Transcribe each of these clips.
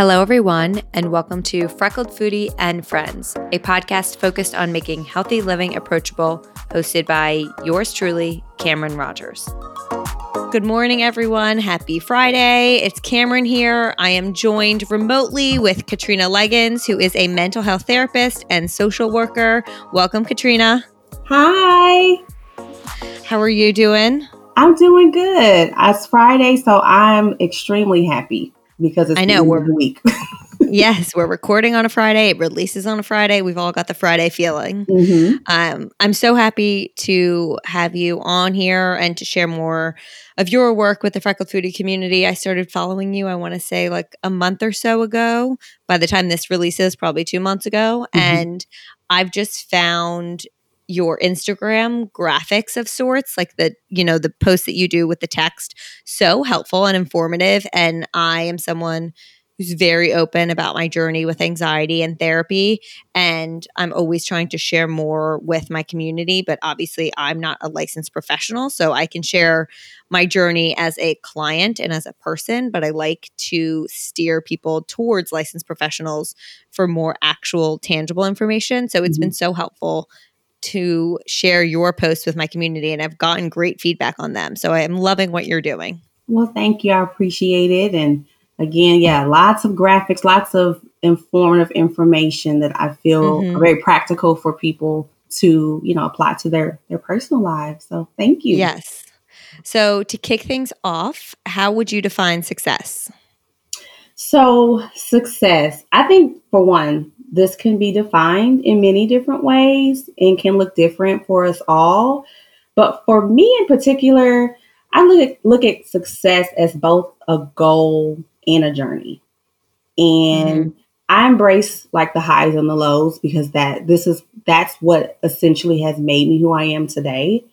Hello, everyone, and welcome to Freckled Foodie and Friends, a podcast focused on making healthy living approachable, hosted by yours truly, Cameron Rogers. Good morning, everyone. Happy Friday. It's Cameron here. I am joined remotely with Katrina Leggins, who is a mental health therapist and social worker. Welcome, Katrina. Hi. How are you doing? I'm doing good. It's Friday, so I'm extremely happy because it's I know we're the week. yes, we're recording on a Friday. It releases on a Friday. We've all got the Friday feeling. mm-hmm. Um, I'm so happy to have you on here and to share more of your work with the Freckled Foodie community. I started following you, I want to say like a month or so ago. By the time this releases, probably two months ago. Mhm. And I've just found your Instagram graphics of sorts, like the, you know, the posts that you do with the text, so helpful and informative. And I am someone who's very open about my journey with anxiety and therapy. And I'm always trying to share more with my community. But obviously, I'm not a licensed professional. So I can share my journey as a client and as a person. But I like to steer people towards licensed professionals for more actual, tangible information. So it's mm-hmm. been so helpful to share your posts with my community. And I've gotten great feedback on them. So I am loving what you're doing. Well, thank you. I appreciate it. And again, yeah, lots of graphics, lots of informative information that I feel Mhm. are very practical for people to, you know, apply to their their personal lives. So thank you. Yes. So to kick things off, how would you define success? So, success, I think for one, this can be defined in many different ways and can look different for us all. But for me in particular, I look at, look at success as both a goal and a journey. And I embrace like the highs and the lows because that this is that's what essentially has made me who I am today.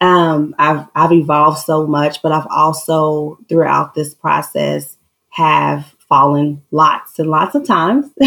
Um, I've I've evolved so much, but I've also throughout this process have fallen lots and lots of times.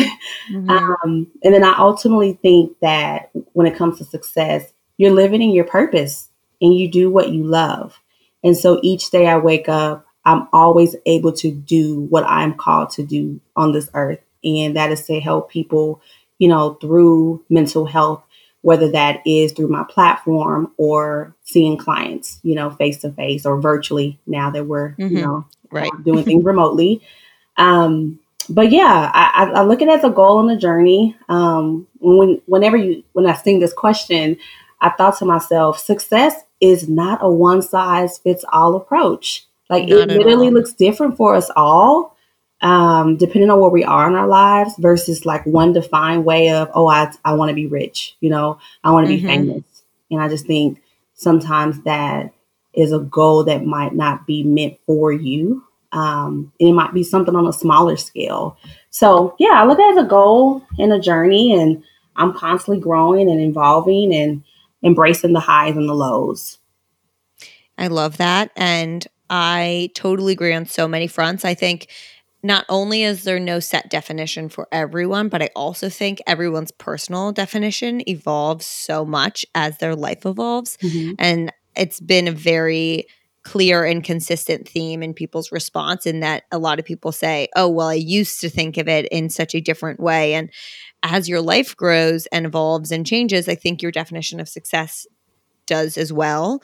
Mm-hmm. Um, and then I ultimately think that when it comes to success, you're living in your purpose and you do what you love. And so each day I wake up, I'm always able to do what I'm called to do on this earth. And that is to help people, you know, through mental health, whether that is through my platform or seeing clients, you know, face to face or virtually now that we're, Mhm. you know, Right. doing things remotely. Um, but yeah, I, I, look at it as a goal and a journey. Um, when whenever you when I sing this question, I thought to myself, success is not a one size fits all approach. Like Not it literally all. looks different for us all, um, depending on where we are in our lives, versus like one defined way of, oh, I I want to be rich, you know, I want to be Mhm. famous, and I just think sometimes that is a goal that might not be meant for you um, it might be something on a smaller scale. So yeah, I look at it as a goal and a journey, and I'm constantly growing and evolving and embracing the highs and the lows. I love that. And I totally agree on so many fronts. I think not only is there no set definition for everyone, but I also think everyone's personal definition evolves so much as their life evolves. And it's been a very clear and consistent theme in people's response, in that a lot of people say, Oh, well, I used to think of it in such a different way. And as your life grows and evolves and changes, I think your definition of success does as well.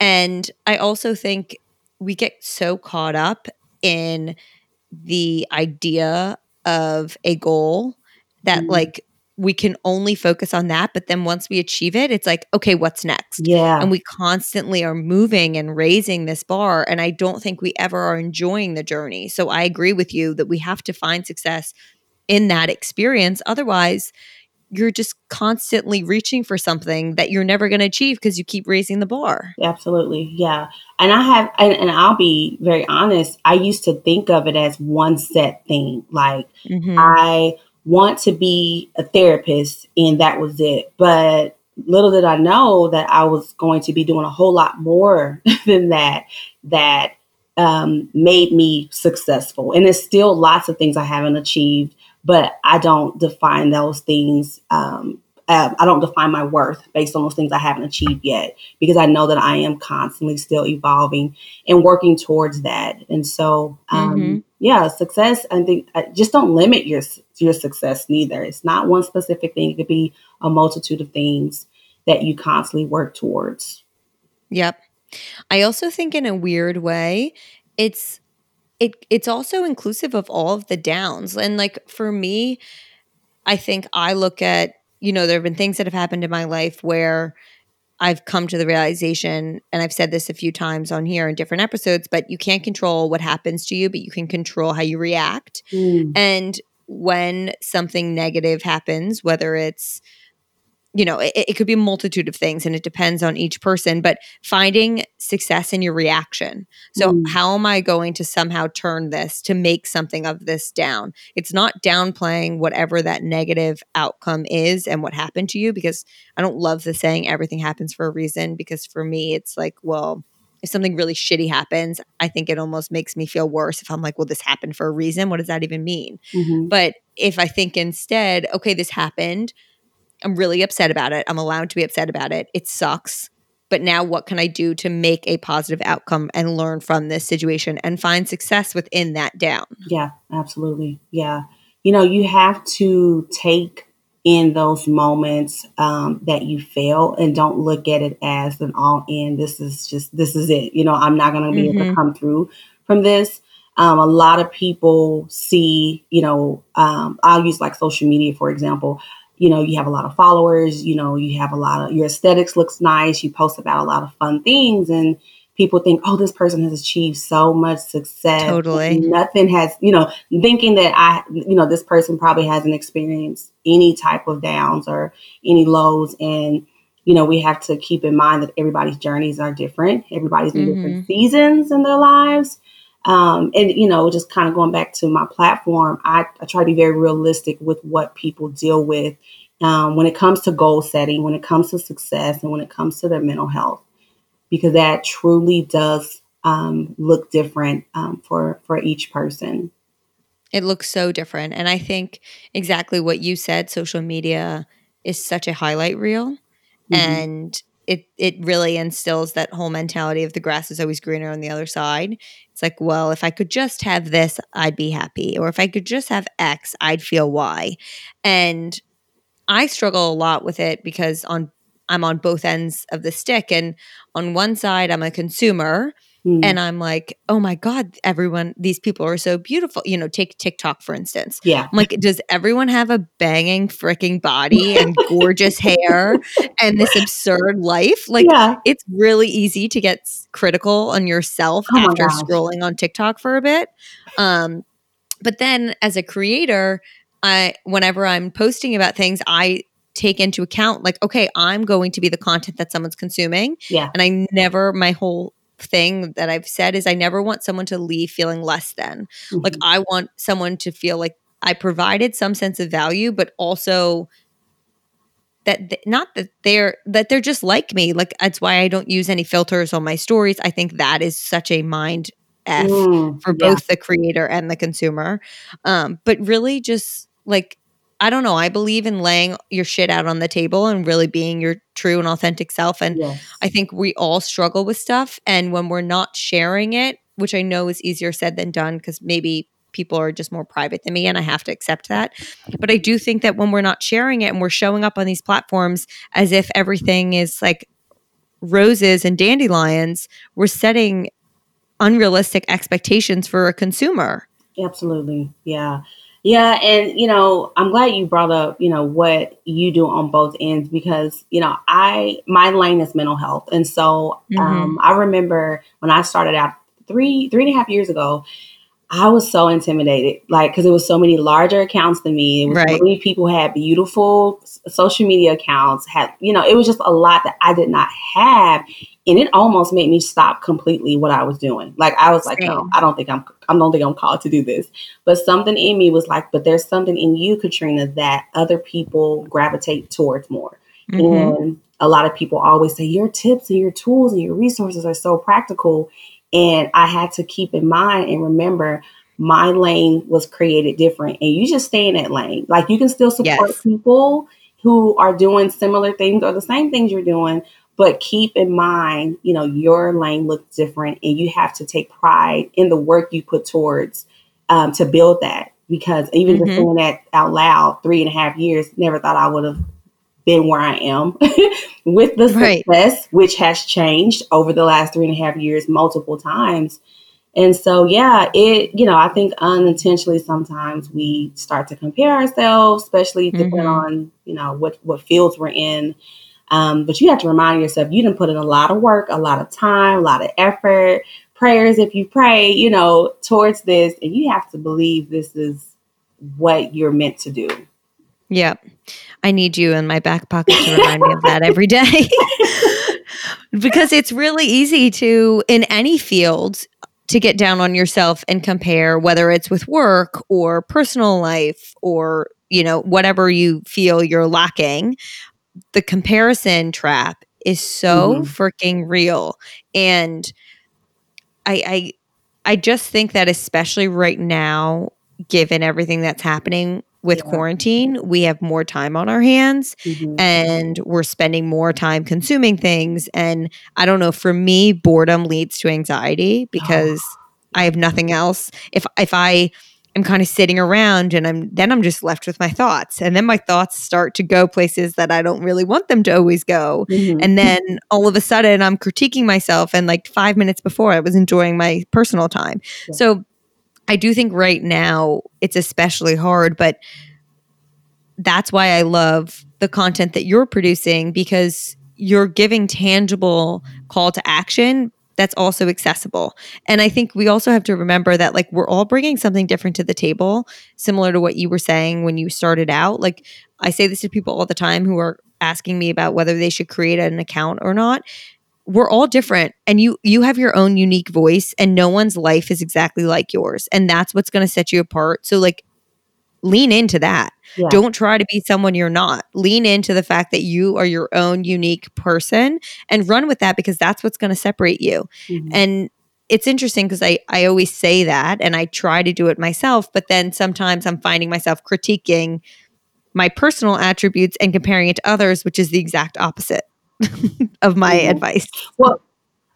And I also think we get so caught up in the idea of a goal that, Mhm. like, we can only focus on that. But then once we achieve it, it's like, okay, what's next? Yeah, And we constantly are moving and raising this bar. And I don't think we ever are enjoying the journey. So I agree with you that we have to find success in that experience. Otherwise, you're just constantly reaching for something that you're never going to achieve because you keep raising the bar. absolutely. Yeah, and I have, and, and I'll be very honest. I used to think of it as one set thing, like. Mhm. I want to be a therapist and that was it. But little did I know that I was going to be doing a whole lot more than that that um, made me successful. And there's still lots of things I haven't achieved, but I don't define those things um, uh, I don't define my worth based on those things I haven't achieved yet because I know that I am constantly still evolving and working towards that. And so, um, mm-hmm. yeah, success. I think uh, just don't limit your your success. Neither it's not one specific thing. It could be a multitude of things that you constantly work towards. Yep. I also think in a weird way, it's it it's also inclusive of all of the downs. And like for me, I think I look at, you know, there have been things that have happened in my life where I've come to the realization, and I've said this a few times on here in different episodes, but you can't control what happens to you, but you can control how you react. Mm. And when something negative happens, whether it's you know, it, it, could be a multitude of things and it depends on each person, but finding success in your reaction. So, mm. how am I going to somehow turn this to make something of this down? It's not downplaying whatever that negative outcome is and what happened to you, because I don't love the saying everything happens for a reason, because for me, it's like, well, if something really shitty happens, I think it almost makes me feel worse if I'm like, well, this happened for a reason. What does that even mean? Mm-hmm. But if I think instead, okay, this happened I'm really upset about it. I'm allowed to be upset about it. It sucks. But now what can I do to make a positive outcome and learn from this situation and find success within that down? Yeah, absolutely. Yeah. You know, you have to take in those moments um, that you fail and don't look at it as an all in. This is just, this is it. You know, I'm not going to be mm-hmm. able to mm-hmm. come through from this. Um, a lot of people see, you know, um, I'll use like social media, for example you know, you have a lot of followers, you know, you have a lot of your aesthetics looks nice, you post about a lot of fun things and people think, oh, this person has achieved so much success. Totally. Nothing has, you know, thinking that I, you know, this person probably hasn't experienced any type of downs or any lows. And, you know, we have to keep in mind that everybody's journeys are different. Everybody's in mm-hmm. different seasons in their lives. Um, and you know, just kind of going back to my platform, I, I try to be very realistic with what people deal with um, when it comes to goal setting, when it comes to success, and when it comes to their mental health, because that truly does um, look different um, for for each person. It looks so different, and I think exactly what you said. Social media is such a highlight reel, mm-hmm. and it it really instills that whole mentality of the grass is always greener on the other side. It's like, well, if I could just have this, I'd be happy. Or if I could just have X, I'd feel Y. And I struggle a lot with it because on I'm on both ends of the stick and on one side I'm a consumer Mm. And I'm like, oh my God, everyone, these people are so beautiful. You know, take TikTok, for instance. Yeah. I'm like, does everyone have a banging freaking body and gorgeous hair and this absurd life? Like, yeah. it's really easy to get critical on yourself oh after scrolling on TikTok for a bit. Um, but then as a creator, I whenever I'm posting about things, I take into account like okay i'm going to be the content that someone's consuming yeah and i never my whole thing that I've said is I never want someone to leave feeling less than. Mm-hmm. Like I want someone to feel like I provided some sense of value, but also that th- not that they're that they're just like me. Like that's why I don't use any filters on my stories. I think that is such a mind f mm, for both yeah. the creator and the consumer. Um, but really, just like I don't know. I believe in laying your shit out on the table and really being your true and authentic self. And yes. I think we all struggle with stuff. And when we're not sharing it, which I know is easier said than done because maybe people are just more private than me and I have to accept that. But I do think that when we're not sharing it and we're showing up on these platforms as if everything is like roses and dandelions, we're setting unrealistic expectations for a consumer. Absolutely. Yeah. Yeah, and you know, I'm glad you brought up, you know, what you do on both ends because, you know, I my lane is mental health. And so mm-hmm. um I remember when I started out three, three and a half years ago, I was so intimidated, like because it was so many larger accounts than me. It was right. so many people had beautiful social media accounts. Had you know, it was just a lot that I did not have, and it almost made me stop completely what I was doing. Like I was like, Same. no, I don't think I'm, I don't think I'm called to do this. But something in me was like, but there's something in you, Katrina, that other people gravitate towards more. Mm-hmm. And a lot of people always say your tips and your tools and your resources are so practical. And I had to keep in mind and remember my lane was created different and you just stay in that lane. Like you can still support yes. people who are doing similar things or the same things you're doing, but keep in mind, you know, your lane looks different and you have to take pride in the work you put towards um, to build that. Because even mm-hmm. just saying that out loud, three and a half years, never thought I would have been where I am with the success, which has changed over the last three and a half years multiple times. And so, yeah, it, you know, I think unintentionally sometimes we start to compare ourselves, especially mm-hmm. depending on, you know, what, what fields we're in. Um, but you have to remind yourself you didn't put in a lot of work, a lot of time, a lot of effort, prayers if you pray, you know, towards this. And you have to believe this is what you're meant to do. Yeah. I need you in my back pocket to remind me of that every day. because it's really easy to, in any field, to get down on yourself and compare whether it's with work or personal life or you know whatever you feel you're lacking the comparison trap is so mm-hmm. freaking real and I, I i just think that especially right now given everything that's happening with yeah. quarantine, we have more time on our hands mm-hmm. and we're spending more time consuming things. And I don't know, for me, boredom leads to anxiety because oh. I have nothing else. If if I am kind of sitting around and I'm then I'm just left with my thoughts. And then my thoughts start to go places that I don't really want them to always go. Mm-hmm. And then all of a sudden I'm critiquing myself and like 5 minutes before I was enjoying my personal time. Yeah. So I do think right now it's especially hard, but that's why I love the content that you're producing because you're giving tangible call to action that's also accessible. And I think we also have to remember that like we're all bringing something different to the table, similar to what you were saying when you started out. Like I say this to people all the time who are asking me about whether they should create an account or not we're all different and you you have your own unique voice and no one's life is exactly like yours and that's what's going to set you apart so like lean into that yeah. don't try to be someone you're not lean into the fact that you are your own unique person and run with that because that's what's going to separate you mm-hmm. and it's interesting because I, I always say that and I try to do it myself, but then sometimes I'm finding myself critiquing my personal attributes and comparing it to others, which is the exact opposite. of my mm-hmm. advice. Well,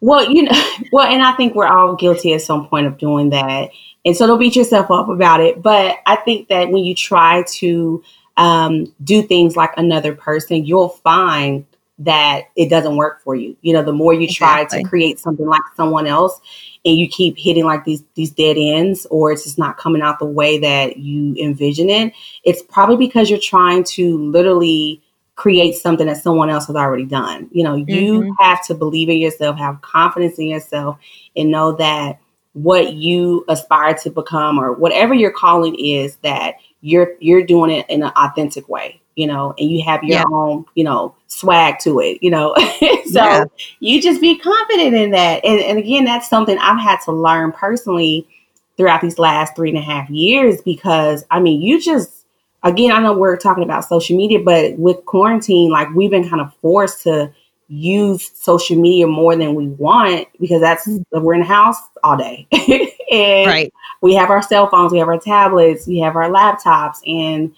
well, you know, well, and I think we're all guilty at some point of doing that. And so don't beat yourself up about it. But I think that when you try to um, do things like another person, you'll find that it doesn't work for you. You know, the more you try exactly. to create something like someone else and you keep hitting like these these dead ends or it's just not coming out the way that you envision it, it's probably because you're trying to literally create something that someone else has already done. You know, you mm-hmm. have to believe in yourself, have confidence in yourself, and know that what you aspire to become or whatever your calling is, that you're you're doing it in an authentic way. You know, and you have your yeah. own, you know, swag to it, you know. so yeah. you just be confident in that. And, and again, that's something I've had to learn personally throughout these last three and a half years because I mean, you just again, I know we're talking about social media, but with quarantine, like we've been kind of forced to use social media more than we want because that's mm-hmm. we're in the house all day. and right. we have our cell phones, we have our tablets, we have our laptops, and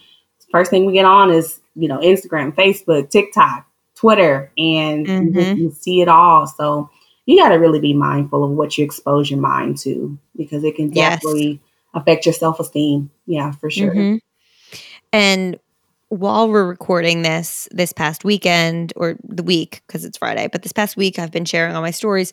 first thing we get on is, you know, Instagram, Facebook, TikTok, Twitter, and mm-hmm. you, you see it all. So you got to really be mindful of what you expose your mind to because it can definitely yes. affect your self esteem. Yeah, for sure. Mm-hmm. And while we're recording this this past weekend or the week because it's Friday, but this past week I've been sharing all my stories.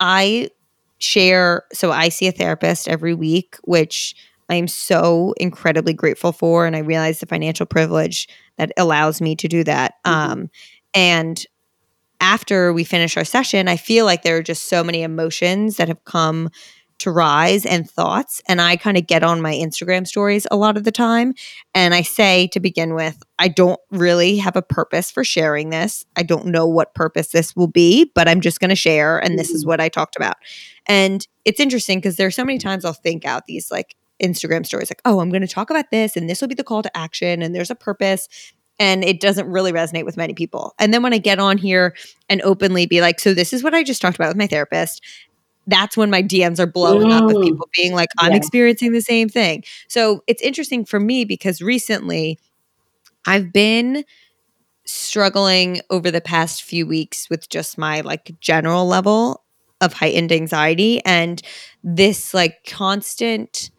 I share so I see a therapist every week, which I am so incredibly grateful for and I realize the financial privilege that allows me to do that. Mm-hmm. Um and after we finish our session, I feel like there are just so many emotions that have come to rise and thoughts. And I kind of get on my Instagram stories a lot of the time. And I say to begin with, I don't really have a purpose for sharing this. I don't know what purpose this will be, but I'm just going to share. And this is mm-hmm. what I talked about. And it's interesting because there's so many times I'll think out these like Instagram stories like, oh, I'm going to talk about this and this will be the call to action and there's a purpose and it doesn't really resonate with many people. And then when I get on here and openly be like, so this is what I just talked about with my therapist, that's when my DMs are blowing mm. up with people being like, I'm yeah. experiencing the same thing. So it's interesting for me because recently I've been struggling over the past few weeks with just my like general level of heightened anxiety and this like constant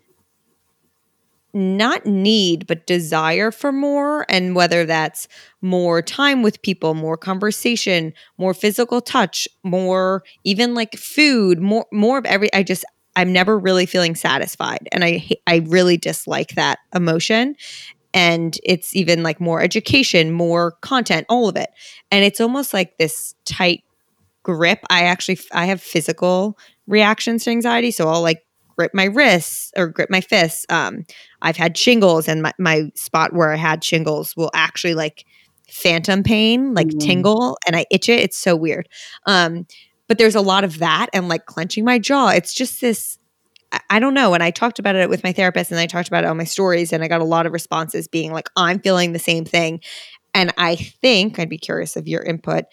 not need but desire for more and whether that's more time with people more conversation more physical touch more even like food more more of every i just i'm never really feeling satisfied and i i really dislike that emotion. And it's even like more education more content all of it. And it's almost like this tight grip. I actually i have physical reactions to anxiety so i'll like grip my wrists or grip my fists. Um, I've had shingles, and my, my spot where I had shingles will actually like phantom pain, like mm. tingle, and I itch it. It's so weird. Um, but there's a lot of that and like clenching my jaw. It's just this. I, I don't know. And I talked about it with my therapist, and I talked about it on my stories, and I got a lot of responses being like, "I'm feeling the same thing." And I think I'd be curious of your input.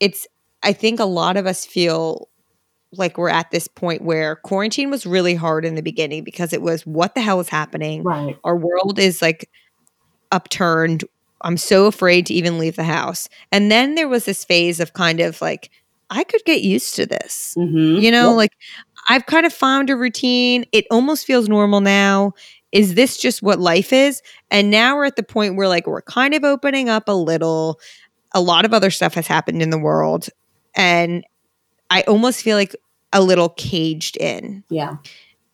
It's I think a lot of us feel like we're at this point where quarantine was really hard in the beginning because it was what the hell is happening? Right. Our world is like upturned. I'm so afraid to even leave the house. And then there was this phase of kind of like, I could get used to this. Mm-hmm. You know, yep. like I've kind of found a routine. It almost feels normal now. Is this just what life is? And now we're at the point where like we're kind of opening up a little. A lot of other stuff has happened in the world. And I almost feel like a little caged in. Yeah.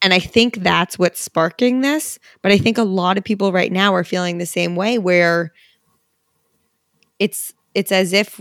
And I think that's what's sparking this. But I think a lot of people right now are feeling the same way where it's it's as if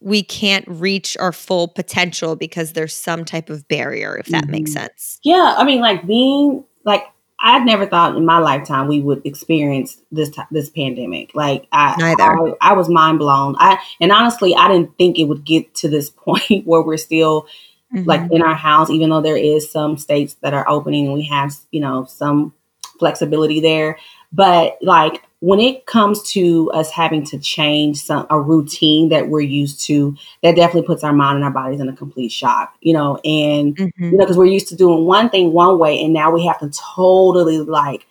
we can't reach our full potential because there's some type of barrier, if that mm-hmm. makes sense. Yeah. I mean, like being like I'd never thought in my lifetime we would experience this this pandemic. Like I, Neither. I, I was mind blown. I and honestly, I didn't think it would get to this point where we're still mm-hmm. like in our house, even though there is some states that are opening and we have, you know, some flexibility there. But like when it comes to us having to change some a routine that we're used to, that definitely puts our mind and our bodies in a complete shock, you know, and mm-hmm. you know, because we're used to doing one thing one way and now we have to totally like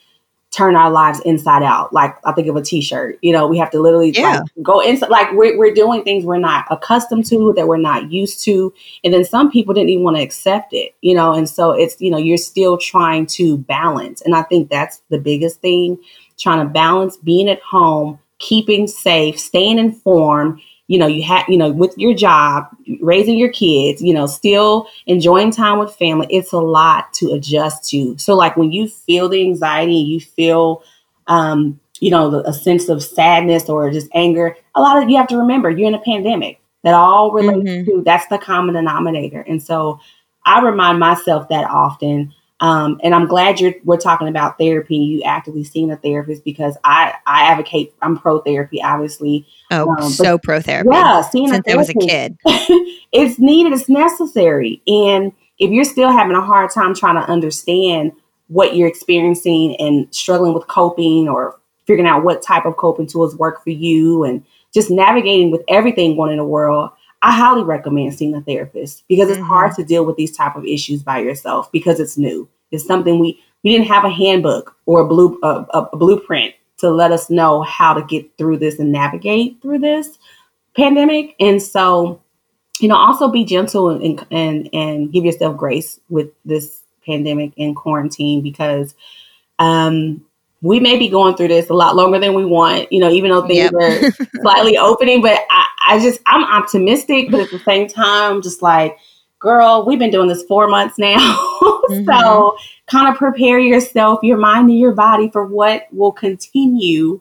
turn our lives inside out. Like I think of a t-shirt, you know, we have to literally yeah. like, go inside. Like we're, we're doing things we're not accustomed to, that we're not used to. And then some people didn't even want to accept it, you know? And so it's, you know, you're still trying to balance. And I think that's the biggest thing, trying to balance being at home, keeping safe, staying informed, you know, you have, you know, with your job, raising your kids, you know, still enjoying time with family, it's a lot to adjust to. So, like when you feel the anxiety, you feel, um, you know, a sense of sadness or just anger, a lot of you have to remember you're in a pandemic that all relates mm-hmm. to that's the common denominator. And so I remind myself that often um, and I'm glad you're we're talking about therapy. You actively seeing a therapist because I I advocate. I'm pro therapy, obviously. Oh, um, so pro therapy. Yeah, seeing since I was a kid, it's needed. It's necessary. And if you're still having a hard time trying to understand what you're experiencing and struggling with coping or figuring out what type of coping tools work for you and just navigating with everything going in the world I highly recommend seeing a therapist because it's mm-hmm. hard to deal with these type of issues by yourself because it's new. It's something we we didn't have a handbook or a blue a, a blueprint to let us know how to get through this and navigate through this pandemic. And so, you know, also be gentle and and and give yourself grace with this pandemic and quarantine because um we may be going through this a lot longer than we want, you know, even though things yep. are slightly opening. But I, I just, I'm optimistic, but at the same time, just like, girl, we've been doing this four months now. mm-hmm. So kind of prepare yourself, your mind and your body for what will continue,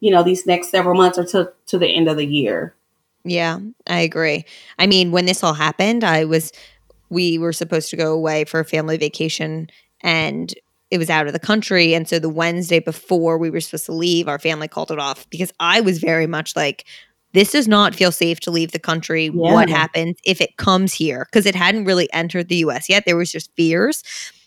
you know, these next several months or to, to the end of the year. Yeah, I agree. I mean, when this all happened, I was, we were supposed to go away for a family vacation and it was out of the country. And so the Wednesday before we were supposed to leave, our family called it off because I was very much like, this does not feel safe to leave the country. Yeah. What happens if it comes here? Because it hadn't really entered the US yet. There was just fears.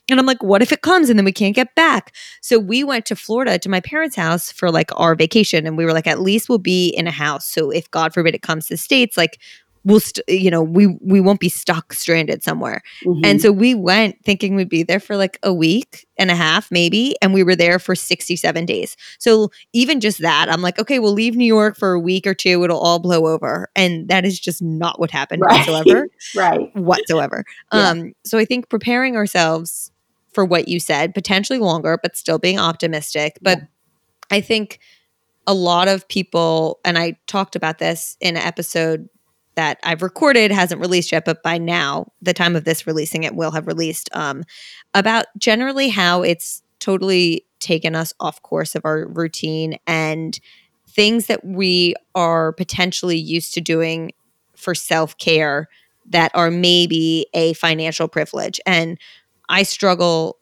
And I'm like, what if it comes and then we can't get back? So we went to Florida to my parents' house for like our vacation. And we were like, at least we'll be in a house. So if God forbid it comes to the States, like we'll st- you know we we won't be stuck stranded somewhere Mhm. and so we went thinking we'd be there for like a week and a half maybe and we were there for 67 days so even just that i'm like okay we'll leave new york for a week or two it'll all blow over and that is just not what happened Right. whatsoever right. whatsoever. Yeah. Um, so I think preparing ourselves for what you said, potentially longer, but still being optimistic. But I think a lot of people, and I talked about this in an episode that I've recorded, hasn't released yet, but by now, the time of this releasing it will have released, um, about generally how it's totally taken us off course of our routine and things that we are potentially used to doing for self care that are maybe a financial privilege. And I struggle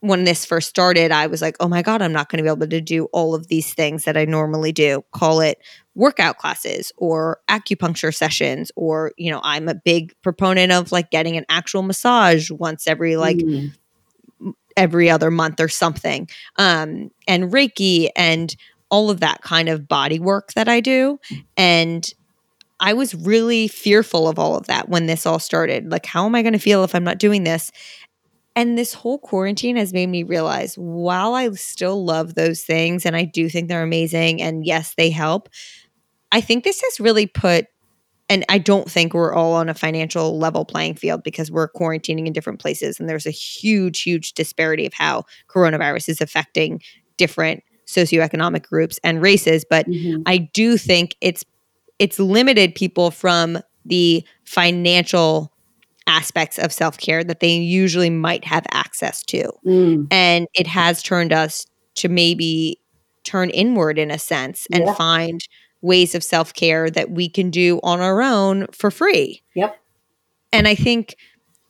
when this first started. I was like, oh my God, I'm not going to be able to do all of these things that I normally do. Call it workout classes or acupuncture sessions, or, you know, I'm a big proponent of like getting an actual massage once every like Mhm. every other month or something. Um, and Reiki and all of that kind of body work that I do. And I was really fearful of all of that when this all started. Like, how am I going to feel if I'm not doing this? And this whole quarantine has made me realize while I still love those things and I do think they're amazing, and yes, they help, I think this has really put, and I don't think we're all on a financial level playing field because we're quarantining in different places. And there's a huge, huge disparity of how coronavirus is affecting different socioeconomic groups and races. But Mhm. I do think it's it's limited people from the financial aspects of self-care that they usually might have access to. Mm. And it has turned us to maybe turn inward in a sense and Yeah. find ways of self-care that we can do on our own for free. Yep. And I think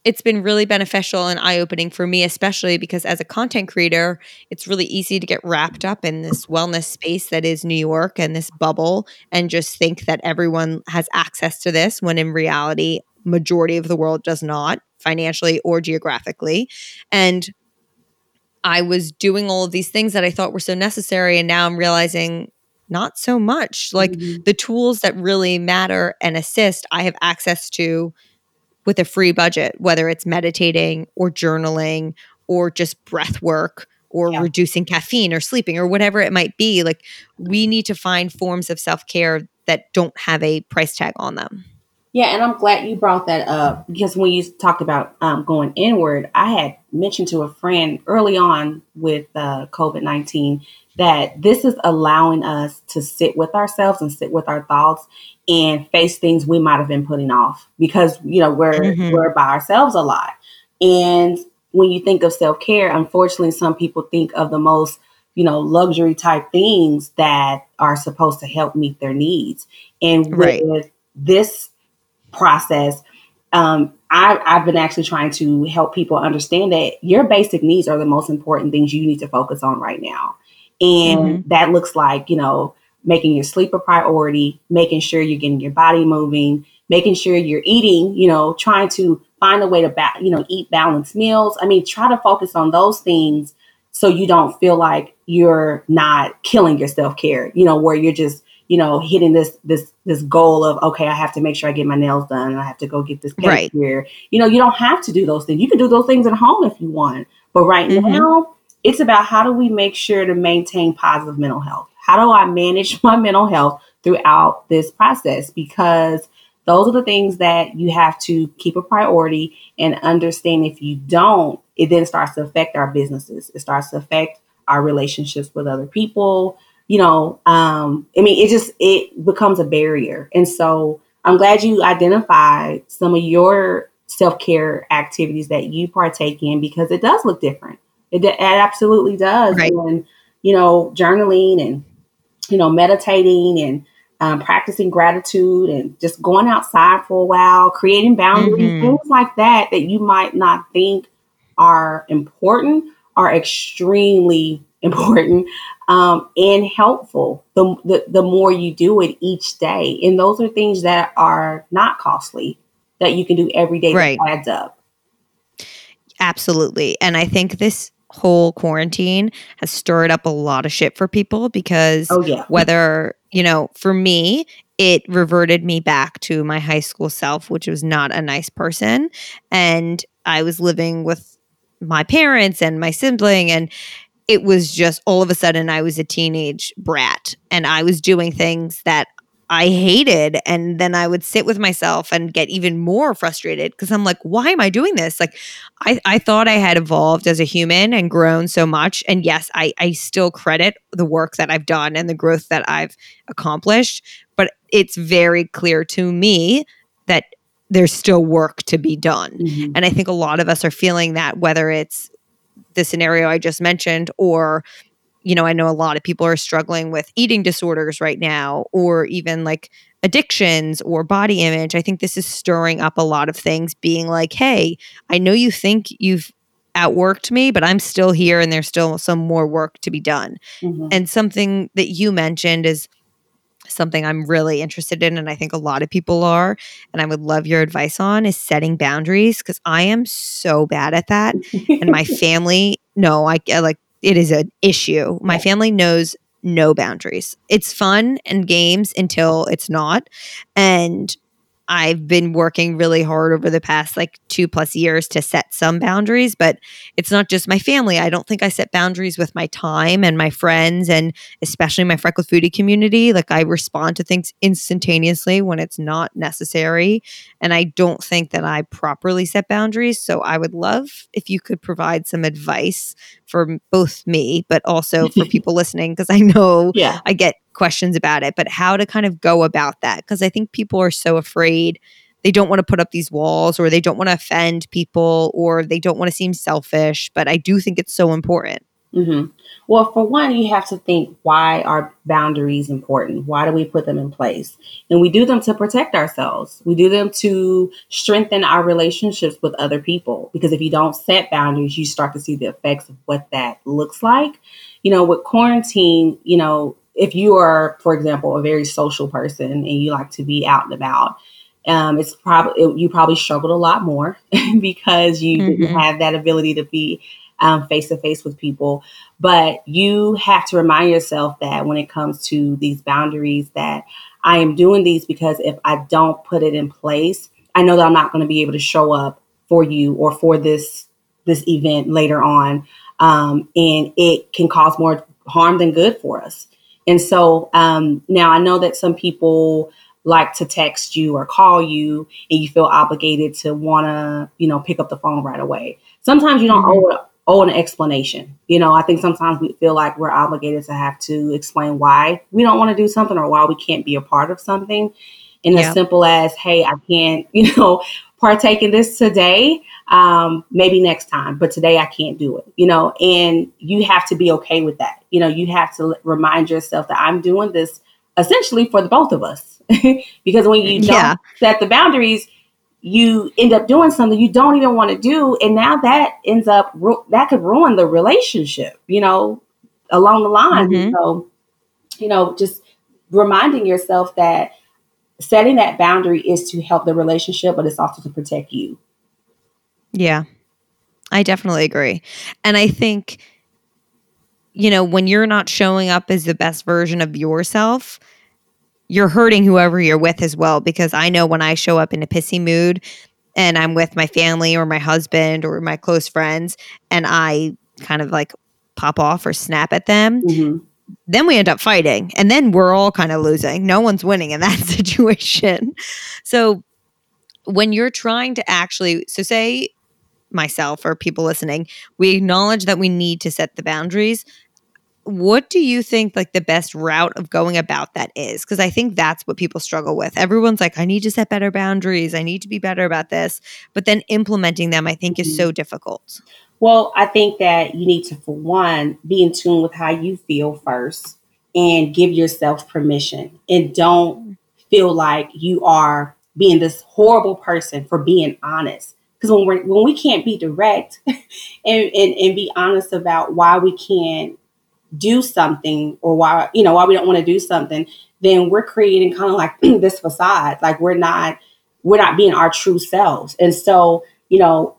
it's been really beneficial and eye opening for me, especially because as a content creator, it's really easy to get wrapped up in this wellness space that is New York and this bubble and just think that everyone has access to this when in reality, majority of the world does not financially or geographically. And I was doing all of these things that I thought were so necessary. And now I'm realizing not so much. Like Mhm. the tools that really matter and assist, I have access to with a free budget, whether it's meditating or journaling or just breath work or Yeah. reducing caffeine or sleeping or whatever it might be. Like we need to find forms of self care that don't have a price tag on them. Yeah, and I'm glad you brought that up because when you talked about um, going inward, I had mentioned to a friend early on with uh, COVID 19 that this is allowing us to sit with ourselves and sit with our thoughts and face things we might have been putting off because, you know, we're, Mhm. we're by ourselves a lot. And when you think of self care, unfortunately, some people think of the most, you know, luxury type things that are supposed to help meet their needs. And Right. with this process, um, I, I've been actually trying to help people understand that your basic needs are the most important things you need to focus on right now. And that looks like, you know, making your sleep a priority, making sure you're getting your body moving, making sure you're eating, you know, trying to find a way to, ba- you know, eat balanced meals. I mean, try to focus on those things so you don't feel like you're not killing your self care, you know, where you're just, you know, hitting this this this goal of okay, I have to make sure I get my nails done, and I have to go get this Right. pedicure. You know, you don't have to do those things. You can do those things at home if you want. But right Mhm. now, it's about how do we make sure to maintain positive mental health? How do I manage my mental health throughout this process? Because those are the things that you have to keep a priority and understand if you don't, it then starts to affect our businesses. It starts to affect our relationships with other people. You know, um, I mean, it just it becomes a barrier. And so I'm glad you identified some of your self-care activities that you partake in because it does look different. It, it absolutely does. Right. And, you know, journaling and, you know, meditating and um, practicing gratitude and just going outside for a while, creating boundaries, Mhm. things like that that you might not think are important are extremely important um, and helpful. The, the the more you do it each day, and those are things that are not costly that you can do every day Right. that adds up. Absolutely. And I think this whole quarantine has stirred up a lot of shit for people because Oh yeah, whether, you know, for me, it reverted me back to my high school self, which was not a nice person. And I was living with my parents and my sibling. And it was just all of a sudden I was a teenage brat and I was doing things that I hated. And then I would sit with myself and get even more frustrated because I'm like, why am I doing this? Like, I, I thought I had evolved as a human and grown so much. And yes, I, I still credit the work that I've done and the growth that I've accomplished. But it's very clear to me that there's still work to be done. Mm-hmm. And I think a lot of us are feeling that, whether it's the scenario I just mentioned or you know, I know a lot of people are struggling with eating disorders right now, or even like addictions or body image. I think this is stirring up a lot of things, being like, hey, I know you think you've outworked me, but I'm still here and there's still some more work to be done. Mm-hmm. And something that you mentioned is something I'm really interested in, and I think a lot of people are, and I would love your advice on is setting boundaries because I am so bad at that. and my family, no, I, I like it is an issue. My family knows no boundaries. It's fun and games until it's not. And I've been working really hard over the past like two plus years to set some boundaries, but it's not just my family. I don't think I set boundaries with my time and my friends and especially my Freckled Foodie community. Like I respond to things instantaneously when it's not necessary. And I don't think that I properly set boundaries. So I would love if you could provide some advice for both me, but also for people listening, because I know yeah. I get questions about it, but how to kind of go about that. Because I think people are so afraid. They don't want to put up these walls or they don't want to offend people or they don't want to seem selfish. But I do think it's so important. Mm-hmm. Well, for one, you have to think why are boundaries important? Why do we put them in place? And we do them to protect ourselves. We do them to strengthen our relationships with other people. Because if you don't set boundaries, you start to see the effects of what that looks like. You know, with quarantine, you know, if you are, for example, a very social person and you like to be out and about, um, it's probably it, you probably struggled a lot more because you mm-hmm. didn't have that ability to be face to face with people. But you have to remind yourself that when it comes to these boundaries, that I am doing these because if I don't put it in place, I know that I'm not going to be able to show up for you or for this this event later on, um, and it can cause more harm than good for us. And so um, now I know that some people like to text you or call you and you feel obligated to want to, you know, pick up the phone right away. Sometimes you don't mm-hmm. owe, owe an explanation. You know, I think sometimes we feel like we're obligated to have to explain why we don't want to do something or why we can't be a part of something. And yeah. as simple as, hey, I can't, you know, partake in this today um, maybe next time, but today I can't do it, you know, and you have to be okay with that. You know, you have to remind yourself that I'm doing this essentially for the both of us. because when you don't yeah. set the boundaries, you end up doing something you don't even want to do. And now that ends up, that could ruin the relationship, you know, along the line. Mm-hmm. So, you know, just reminding yourself that setting that boundary is to help the relationship, but it's also to protect you. Yeah, I definitely agree. And I think, you know, when you're not showing up as the best version of yourself, you're hurting whoever you're with as well. Because I know when I show up in a pissy mood and I'm with my family or my husband or my close friends and I kind of like pop off or snap at them, mm-hmm. Then we end up fighting. And then we're all kind of losing. No one's winning in that situation. So when you're trying to actually, so say myself or people listening, we acknowledge that we need to set the boundaries. What do you think like the best route of going about that is? Because I think that's what people struggle with. Everyone's like, I need to set better boundaries. I need to be better about this. But then implementing them, I think, is so mm-hmm. difficult. Well, I think that you need to, for one, be in tune with how you feel first and give yourself permission. And don't feel like you are being this horrible person for being honest because when we when we can't be direct and, and and be honest about why we can't do something or why you know why we don't want to do something then we're creating kind of like this facade like we're not we're not being our true selves and so you know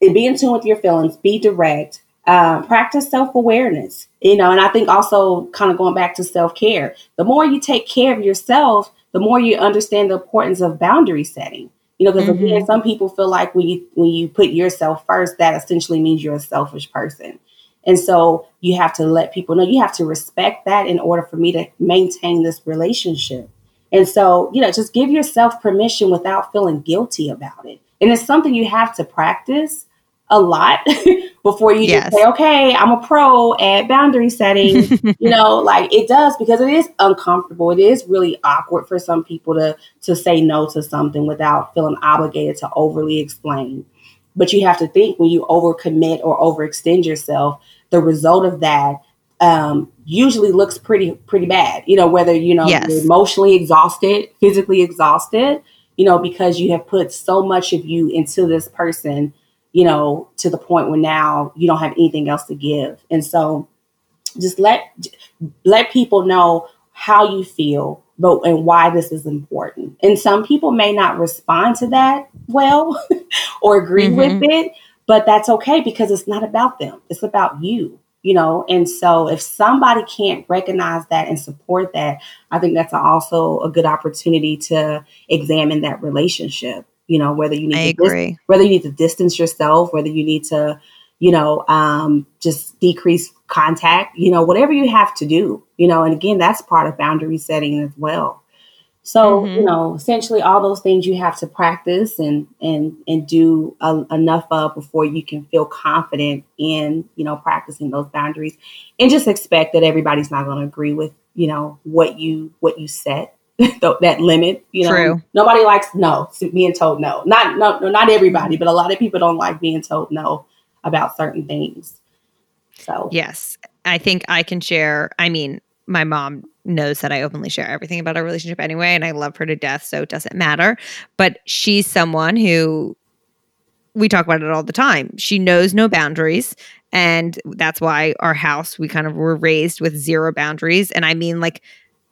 be in tune with your feelings be direct uh, practice self-awareness you know and i think also kind of going back to self-care the more you take care of yourself the more you understand the importance of boundary setting. You know, because mm-hmm. again, some people feel like when you when you put yourself first, that essentially means you're a selfish person. And so you have to let people know you have to respect that in order for me to maintain this relationship. And so, you know, just give yourself permission without feeling guilty about it. And it's something you have to practice a lot before you yes. just say, okay, I'm a pro at boundary setting. you know, like it does because it is uncomfortable. It is really awkward for some people to to say no to something without feeling obligated to overly explain. But you have to think when you overcommit or overextend yourself, the result of that um, usually looks pretty pretty bad. You know, whether you know yes. you're emotionally exhausted, physically exhausted, you know, because you have put so much of you into this person you know, to the point where now you don't have anything else to give. And so just let let people know how you feel but and why this is important. And some people may not respond to that well or agree mm-hmm. with it, but that's okay because it's not about them. It's about you, you know. And so if somebody can't recognize that and support that, I think that's also a good opportunity to examine that relationship you know whether you need to agree. Dis- whether you need to distance yourself whether you need to you know um, just decrease contact you know whatever you have to do you know and again that's part of boundary setting as well so mm-hmm. you know essentially all those things you have to practice and and and do a, enough of before you can feel confident in you know practicing those boundaries and just expect that everybody's not going to agree with you know what you what you set that limit. You know, True. nobody likes no being told no. Not no, not everybody, but a lot of people don't like being told no about certain things. So yes, I think I can share. I mean, my mom knows that I openly share everything about our relationship anyway, and I love her to death, so it doesn't matter. But she's someone who we talk about it all the time. She knows no boundaries. And that's why our house, we kind of were raised with zero boundaries. And I mean, like,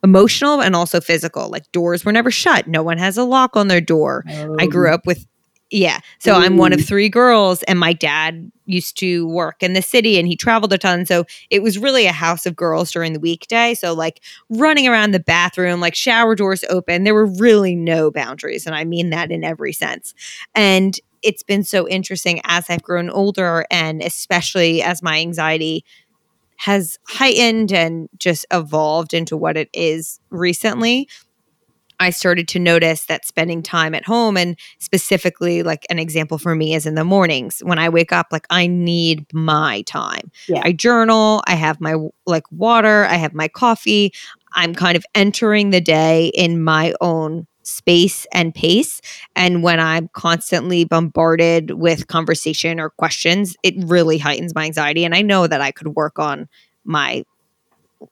emotional and also physical. Like doors were never shut. No one has a lock on their door. Oh. I grew oh. up with yeah. So I'm one of three girls, and my dad used to work in the city and he traveled a ton. So it was really a house of girls during the weekday. So, like running around the bathroom, like shower doors open, there were really no boundaries. And I mean that in every sense. And it's been so interesting as I've grown older, and especially as my anxiety has heightened and just evolved into what it is recently. I started to notice that spending time at home and specifically like an example for me is in the mornings when I wake up like I need my time. Yeah. I journal, I have my like water, I have my coffee. I'm kind of entering the day in my own space and pace. And when I'm constantly bombarded with conversation or questions, it really heightens my anxiety. And I know that I could work on my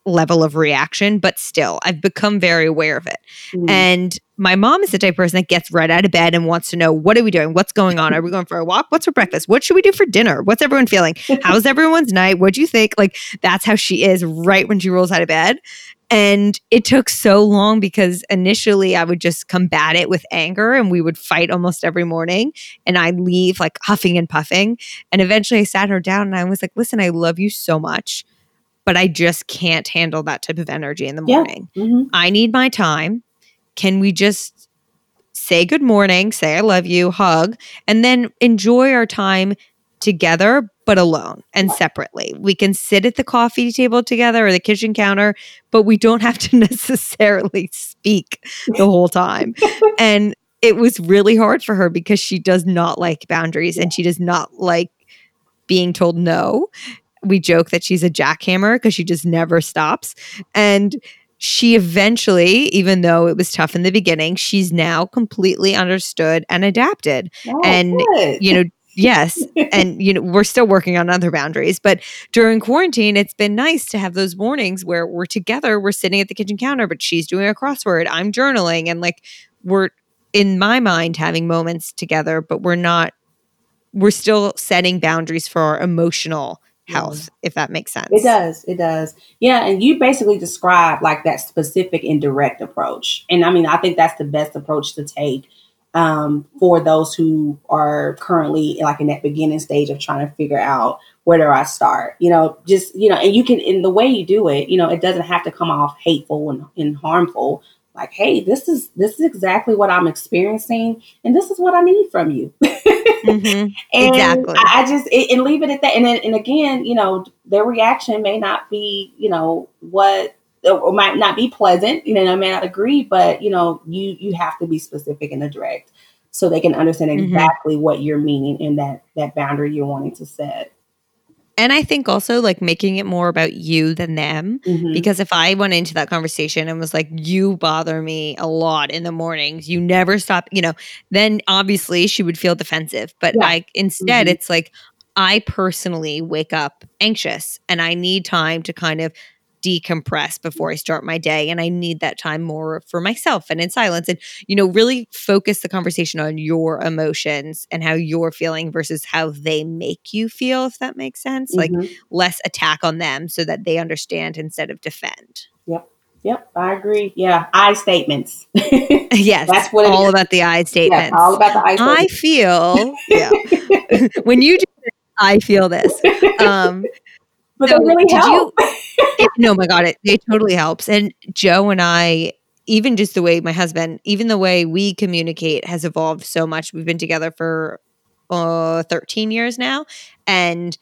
level of reaction, but still, I've become very aware of it. Mm. And my mom is the type of person that gets right out of bed and wants to know what are we doing? What's going on? Are we going for a walk? What's for breakfast? What should we do for dinner? What's everyone feeling? How's everyone's night? What do you think? Like that's how she is right when she rolls out of bed. And it took so long because initially I would just combat it with anger and we would fight almost every morning. And I'd leave like huffing and puffing. And eventually I sat her down and I was like, listen, I love you so much, but I just can't handle that type of energy in the morning. Yeah. Mm-hmm. I need my time. Can we just say good morning, say I love you, hug, and then enjoy our time together, but alone and separately. We can sit at the coffee table together or the kitchen counter, but we don't have to necessarily speak the whole time. and it was really hard for her because she does not like boundaries and she does not like being told no. We joke that she's a jackhammer because she just never stops. And she eventually, even though it was tough in the beginning, she's now completely understood and adapted. Oh, and, good. you know, yes and you know we're still working on other boundaries but during quarantine it's been nice to have those mornings where we're together we're sitting at the kitchen counter but she's doing a crossword i'm journaling and like we're in my mind having moments together but we're not we're still setting boundaries for our emotional health if that makes sense it does it does yeah and you basically describe like that specific and direct approach and i mean i think that's the best approach to take um, for those who are currently like in that beginning stage of trying to figure out where do I start? You know, just you know, and you can in the way you do it, you know, it doesn't have to come off hateful and, and harmful. like, hey, this is this is exactly what I'm experiencing, and this is what I need from you. Mm-hmm. And Exactly. I, I just it, and leave it at that. And then, and again, you know, their reaction may not be, you know, what or might not be pleasant. You know, they may not agree, but you know, you you have to be specific and direct so they can understand Mhm. exactly what you're meaning and that that boundary you're wanting to set. And I think also like making it more about you than them. Mhm. Because if I went into that conversation and was like, you bother me a lot in the mornings, you never stop, you know, then obviously she would feel defensive. But Yeah. I instead, Mhm. it's like, I personally wake up anxious and I need time to kind of decompress before I start my day. And I need that time more for myself and in silence. And, you know, really focus the conversation on your emotions and how you're feeling versus how they make you feel, if that makes sense. Like, Mhm. less attack on them so that they understand instead of defend. Yep, Yep, I agree. Yeah, I statements. yes, That's what it all is. about the I yeah, statements. all about the I Statements. I feel yeah. when you do this, I feel this. Um, but so they really help. you? It, no, my God, it it totally helps. And Joe and I, even just the way my husband, even the way we communicate has evolved so much. We've been together for uh, 13 years now, and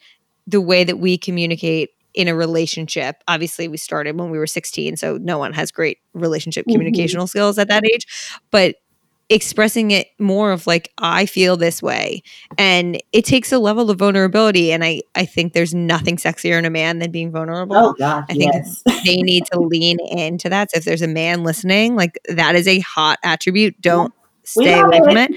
the way that we communicate in a relationship obviously we started when we were 16 so no one has great relationship Mhm. communicational skills at that age but expressing it more of like i feel this way. And it takes a level of vulnerability and i i think there's nothing sexier in a man than being vulnerable. Oh I think yes. they need to lean into that. So if there's a man listening like that is a hot attribute. Don't stay away from it.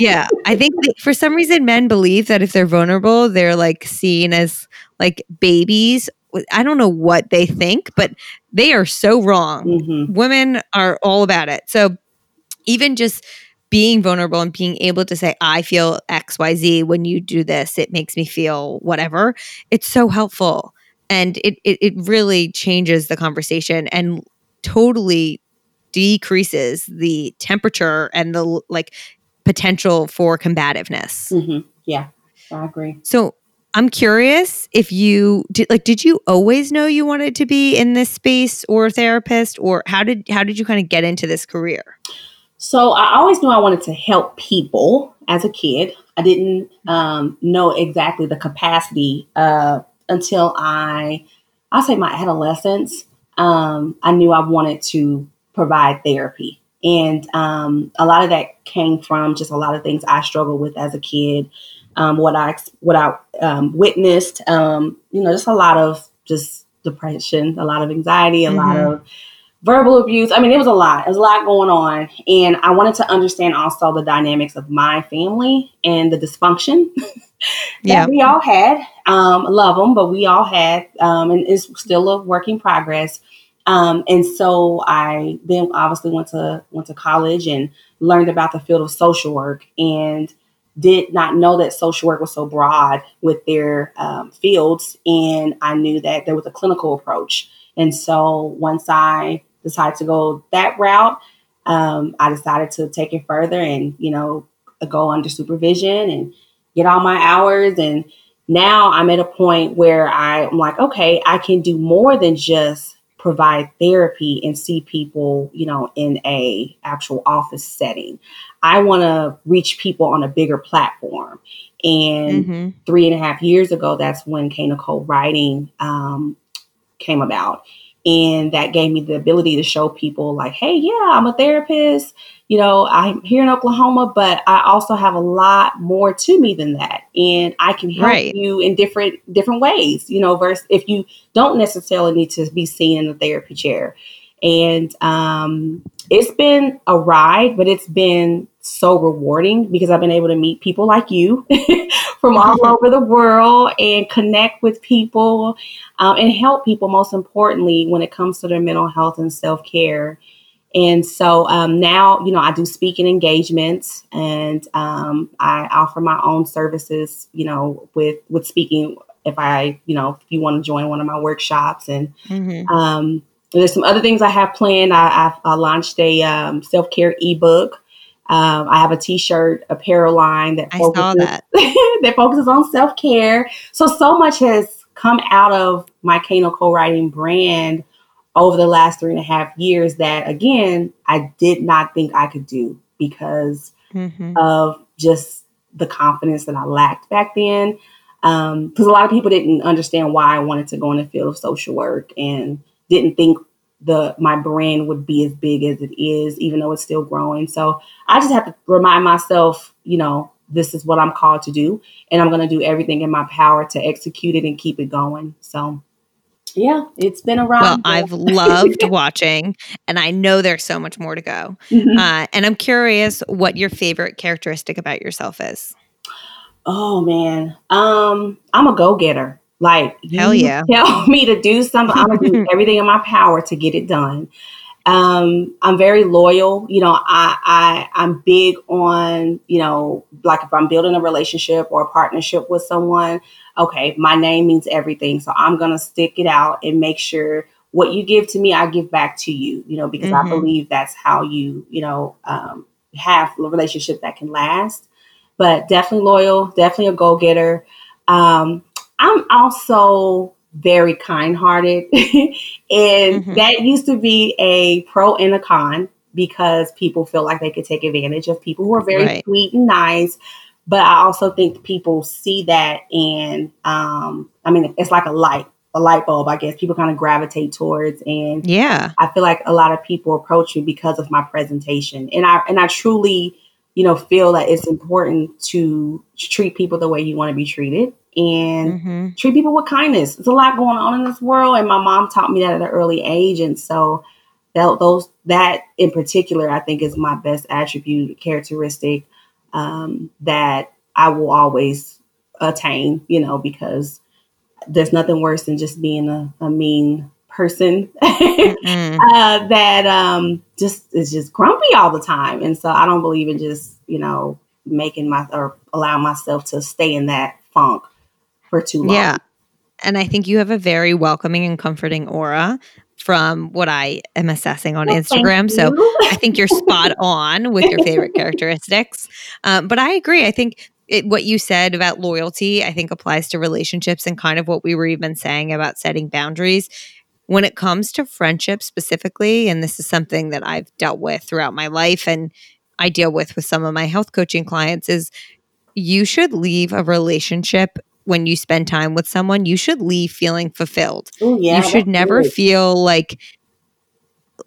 yeah i think for some reason men believe that if they're vulnerable they're like seen as like babies. I don't know what they think but they are so wrong. Mhm. women are all about it. So even just being vulnerable and being able to say i feel xyz when you do this. It makes me feel whatever. It's so helpful. And it, it it really changes the conversation and totally decreases the temperature and the like potential for combativeness. Mhm. Yeah, I agree. so i'm curious if you did like did you always know you wanted to be in this space or a therapist? Or how did how did you kind of get into this career So I always knew I wanted to help people as a kid. I didn't um, know exactly the capacity uh, until I, I'll say my adolescence. Um, I knew I wanted to provide therapy. And um, a lot of that came from just a lot of things I struggled with as a kid, um, what I what I um, witnessed, um, you know, just a lot of just depression, a lot of anxiety, a lot Mhm. of verbal abuse. I mean, it was a lot. It was a lot going on. And I wanted to understand also the dynamics of my family and the dysfunction yeah that we all had. Um, love them, but we all had, um, and it's still a work in progress. Um, and so I then obviously went to went to college and learned about the field of social work and did not know that social work was so broad with their um, fields. And I knew that there was a clinical approach. And so once I decided to go that route, um, I decided to take it further and, you know, go under supervision and get all my hours. And now I'm at a point where I'm like, okay, I can do more than just provide therapy and see people, you know, in a actual office setting. I want to reach people on a bigger platform. And Mhm. three and a half years ago, that's when K Nicole writing um, came about. And that gave me the ability to show people, like, hey, yeah, I'm a therapist. You know, I'm here in Oklahoma, but I also have a lot more to me than that. And I can help Right. you in different different ways, you know, versus if you don't necessarily need to be seen in a therapy chair. And um, it's been a ride, but it's been so rewarding because I've been able to meet people like you from all over the world and connect with people um, and help people, most importantly, when it comes to their mental health and self care. And so um, now, you know, I do speaking engagements and um, I offer my own services, you know, with with speaking. If I, you know, if you want to join one of my workshops and Mhm. um, there's some other things I have planned. I, I've I launched a um, self care ebook. Um, I have a T-shirt apparel line that focuses that. that focuses on self care. So so much has come out of my K Nicole writing brand over the last three and a half years that again I did not think I could do because mm-hmm. of just the confidence that I lacked back then. Because um, a lot of people didn't understand why I wanted to go in the field of social work and didn't think the my brand would be as big as it is, even though it's still growing. So I just have to remind myself, you know, this is what I'm called to do, and I'm going to do everything in my power to execute it and keep it going. So yeah, it's been around. Well, I've loved watching, and I know there's so much more to go. Mm-hmm. Uh, and I'm curious what your favorite characteristic about yourself is. Oh man, um, I'm a go getter. Like, hell yeah, tell me to do something, I'm gonna do everything in my power to get it done. Um, I'm very loyal. You know, I, I I'm big on you know, like if I'm building a relationship or a partnership with someone, okay, my name means everything. So I'm going to stick it out and make sure what you give to me, I give back to you, you know, because mm-hmm. I believe that's how you, you know, um, have a relationship that can last. But definitely loyal, definitely a go getter. Um, I'm also very kind hearted. and mm-hmm. that used to be a pro and a con because people feel like they could take advantage of people who are very right. sweet and nice but I also think people see that, and um, I mean, it's like a light, a light bulb. I guess people kind of gravitate towards, and yeah, I feel like a lot of people approach me because of my presentation, and I and I truly, you know, feel that it's important to treat people the way you want to be treated and mm-hmm. treat people with kindness. There's a lot going on in this world, and my mom taught me that at an early age, and so that those that in particular, I think, is my best attribute characteristic um, that I will always attain, you know, because there's nothing worse than just being a, a mean person uh, that um, just is just grumpy all the time. And so I don't believe in just, you know, making my or allowing myself to stay in that funk for too long. Yeah. And I think you have a very welcoming and comforting aura from what I am assessing on well, Instagram. So I think you're spot on with your favorite characteristics. Um, but I agree. I think it, what you said about loyalty, I think applies to relationships and kind of what we were even saying about setting boundaries. When it comes to friendship specifically, and this is something that I've dealt with throughout my life and I deal with with some of my health coaching clients, is you should leave a relationship when you spend time with someone, you should leave feeling fulfilled. Ooh, yeah, you should never good. feel like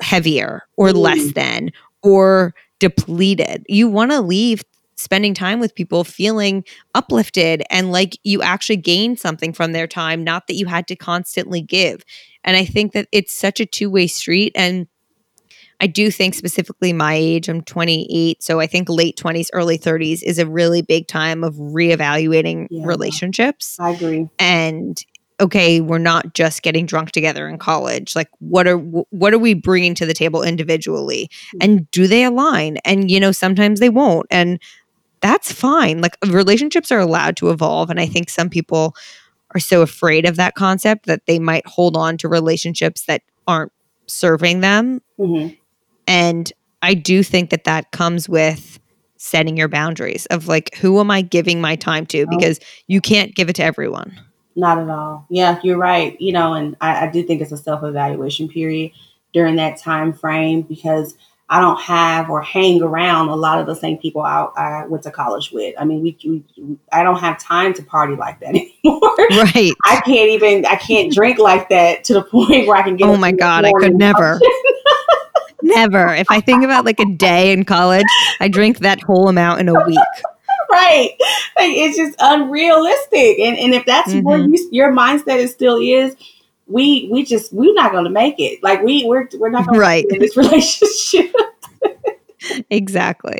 heavier or mm. less than or depleted. You want to leave spending time with people feeling uplifted and like you actually gained something from their time, not that you had to constantly give. And I think that it's such a two way street. And I do think specifically my age, I'm 28. So I think late 20s, early 30s is a really big time of reevaluating yeah, relationships. I agree. And okay, we're not just getting drunk together in college. Like what are what are we bringing to the table individually? Mm-hmm. And do they align? And you know, sometimes they won't. And that's fine. Like relationships are allowed to evolve and I think some people are so afraid of that concept that they might hold on to relationships that aren't serving them. Mm-hmm. And I do think that that comes with setting your boundaries of like, who am I giving my time to? Because you can't give it to everyone. Not at all. Yeah, you're right. You know, and I, I do think it's a self evaluation period during that time frame because I don't have or hang around a lot of the same people I, I went to college with. I mean, we, we, I don't have time to party like that anymore. Right. I can't even I can't drink like that to the point where I can get. Oh my god, I could never. Never. If I think about like a day in college, I drink that whole amount in a week. right. Like, it's just unrealistic. And and if that's mm-hmm. where you, your mindset is still is, we we just we're not going to make it. Like we we're we're not going right. in this relationship. exactly.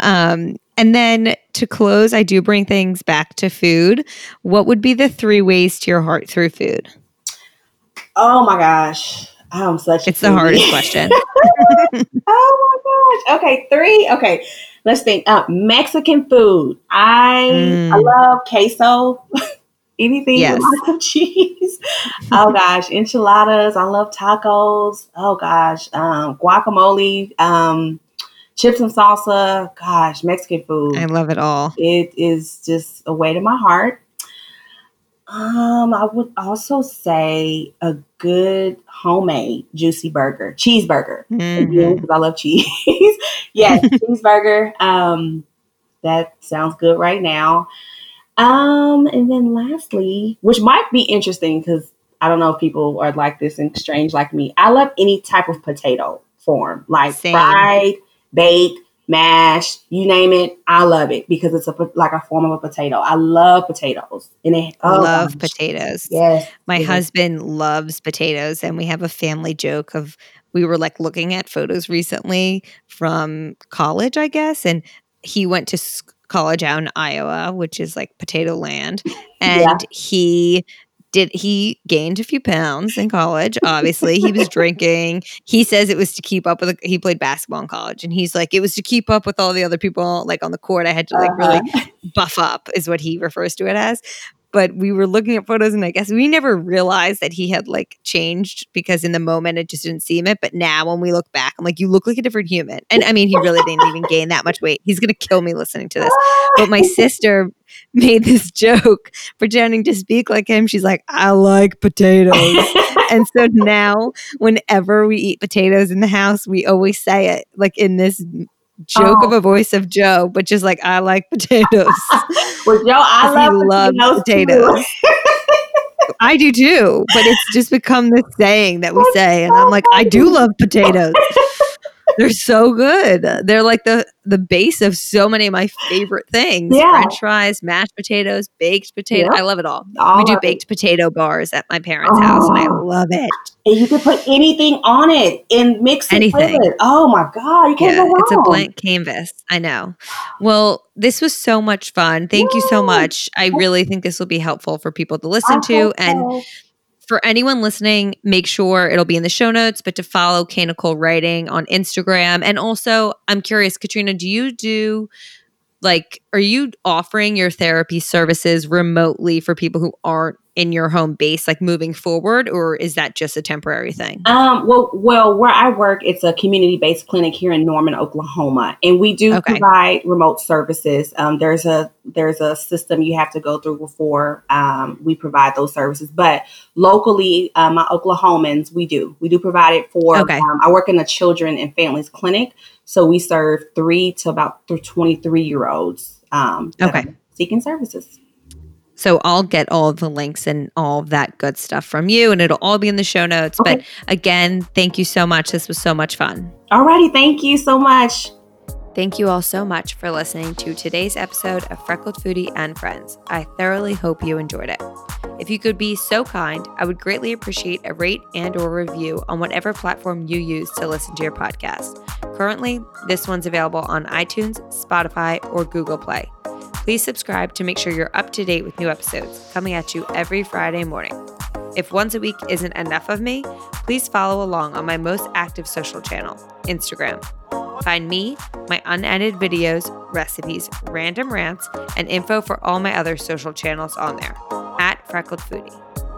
Um, and then to close, I do bring things back to food. What would be the three ways to your heart through food? Oh my gosh. I'm such. It's the hardest question. oh my gosh. Okay, three. Okay, let's think. Uh, Mexican food. I mm. I love queso. Anything yes. with lots of cheese. oh gosh, enchiladas. I love tacos. Oh gosh, um, guacamole. Um, chips and salsa. Gosh, Mexican food. I love it all. It is just a way to my heart. Um, I would also say a good homemade juicy burger, cheeseburger. Mhm. because I love cheese. yes, cheeseburger. Um, that sounds good right now. Um, and then lastly, which might be interesting because I don't know if people are like this and strange like me. I love any type of potato form, like Same. fried, baked, mashed, you name it. I love it because it's a like a form of a potato. I love potatoes, and it oh, Love potatoes. Yes, My yes. husband loves potatoes, and we have a family joke of we were like looking at photos recently from college, I guess, and he went to college out in Iowa, which is like potato land, and Yeah. he did he gained a few pounds in college obviously. He was drinking. He says it was to keep up with he played basketball in college and he's like it was to keep up with all the other people like on the court. I had to like really Uh-huh. buff up is what he refers to it as but we were looking at photos and i guess we never realized that he had like changed because in the moment it just didn't seem it. But now when we look back i'm like you look like a different human. And i mean he really didn't even gain that much weight. He's gonna kill me listening to this. But my sister made this joke pretending to speak like him. She's like i like potatoes. And so now whenever we eat potatoes in the house we always say it like in this joke Oh. of a voice of joe but just like i like potatoes Well, Joe, I love potatoes. I do too, but it's just become this saying that we say, and I'm like, I do love potatoes. They're so good. They're like the the base of so many of my favorite things: Yeah. French fries, mashed potatoes, baked potato. Yep. I love it all. All we do of it. baked potato bars at my parents' house, and I Oh. love it. And you can put anything on it and mix it Anything. with it. Oh my god, you can't Yeah, go wrong. it's a blank canvas. I know. Well, this was so much fun. Thank you so much. I really think this will be helpful for people to listen I to, and so. For anyone listening, make sure it'll be in the show notes, but to follow Nicole Writing on Instagram. And also, I'm curious, Katrina, do you do like, are you offering your therapy services remotely for people who aren't in your home base, like moving forward, or is that just a temporary thing? Um, well, well, where I work, it's a community-based clinic here in Norman, Oklahoma, and we do Okay. provide remote services. Um, there's a there's a system you have to go through before um, we provide those services, but locally, uh, my Oklahomans, we do we do provide it for. Okay. Um, I work in a children and families clinic, so we serve three to about th- 23 year olds. Um, Okay. seeking services. So I'll get all the links and all that good stuff from you, and it'll all be in the show notes. But again, thank you so much. This was so much fun. Alrighty, thank you so much. Thank you all so much for listening to today's episode of Freckled Foodie and Friends. I thoroughly hope you enjoyed it. If you could be so kind, I would greatly appreciate a rate and or review on whatever platform you use to listen to your podcast. Currently, this one's available on iTunes, Spotify, or Google Play. Please subscribe to make sure you're up to date with new episodes coming at you every Friday morning. If once a week isn't enough of me, please follow along on my most active social channel, Instagram. Find me, my unedited videos, recipes, random rants, and info for all my other social channels on there at Freckled Foodie.